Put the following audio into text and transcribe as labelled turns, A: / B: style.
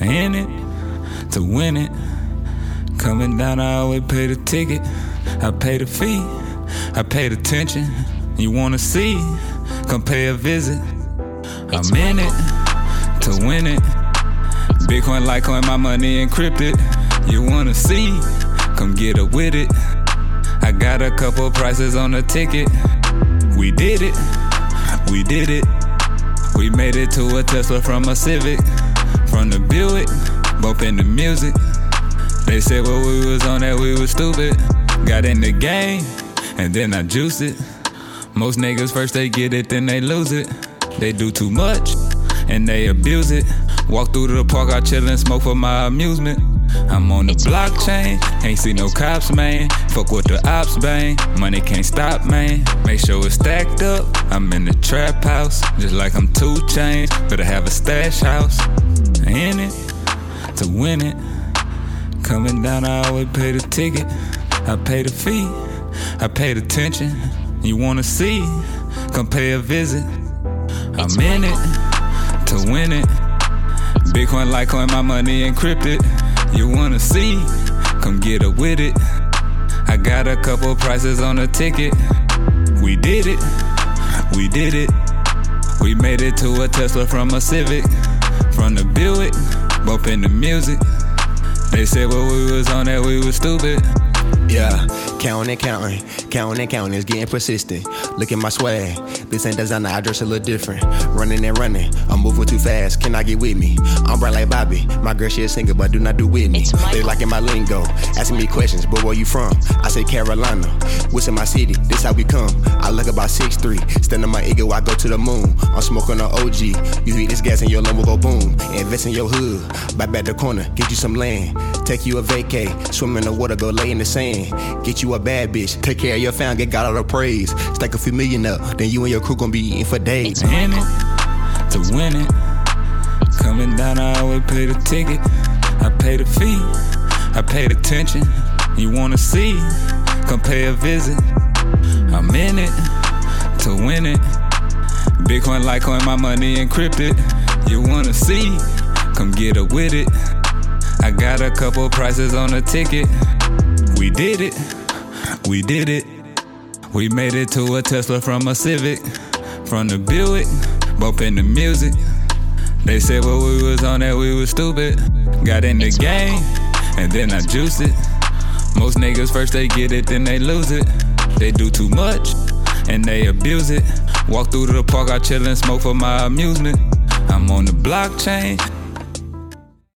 A: In it to win it. Coming down, I always pay the ticket. I pay the fee. I paid attention. You wanna see? Come pay a visit. I'm in it to win it. Bitcoin, Litecoin, my money encrypted. You wanna see? Come get up with it. I got a couple prices on the ticket. We did it. We did it. We made it to a Tesla from a Civic. From the Buick, bumping the music. They said when we was on that, we was stupid. Got in the game, and then I juice it. Most niggas first they get it, then they lose it. They do too much, and they abuse it. Walk through the park, I chill and smoke for my amusement. I'm on the blockchain, ain't see no cops, man. Fuck with the ops, bang. Money can't stop, man. Make sure it's stacked up. I'm in the trap house, just like I'm 2 Chainz. Better have a stash house. In it to win it. Coming down, I always pay the ticket. I pay the fee. I paid attention. You wanna see? Come pay a visit. I'm in it to win it. Bitcoin, Litecoin, my money encrypted. You wanna see? Come get up with it. I got a couple prices on the ticket. We did it. We did it. We made it to a Tesla from a Civic. From the Buick, bumping the music. They said when we was on that, we was stupid.
B: Yeah, counting, counting, counting, counting. It's getting persistent. Look at my swag. This ain't designer, I dress a little different. Running and running, I'm moving too fast. Can I get with me? I'm bright like Bobby. My girl, she a singer, but do not do with me. They liking my lingo, asking me questions, but where you from? I say Carolina. What's in my city? This how we come. I look about 6'3, stand on my ego, I go to the moon. I'm smoking an OG. You hit this gas and your lung will go boom. Invest in your hood, buy back the corner, get you some land. Take you a vacay, swim in the water, go lay in the sand. Get you a bad bitch, take care of your fam, get got all the praise. Stack a few million up, then you and your crew gon' be eating for days.
A: In it to win it. Coming down, I always pay the ticket. I pay the fee. I paid attention. You wanna see? Come pay a visit. I'm in it to win it. Bitcoin, Litecoin, my money encrypted. You wanna see? Come get up with it. I got a couple prices on the ticket. We did it. We did it. We made it to a Tesla from a Civic. From the Buick, bumping the music. They said when we was on that, we was stupid. Got in the game, and then I juice it. Most niggas first they get it, then they lose it. They do too much, and they abuse it. Walk through the park, I chill and smoke for my amusement. I'm on the blockchain,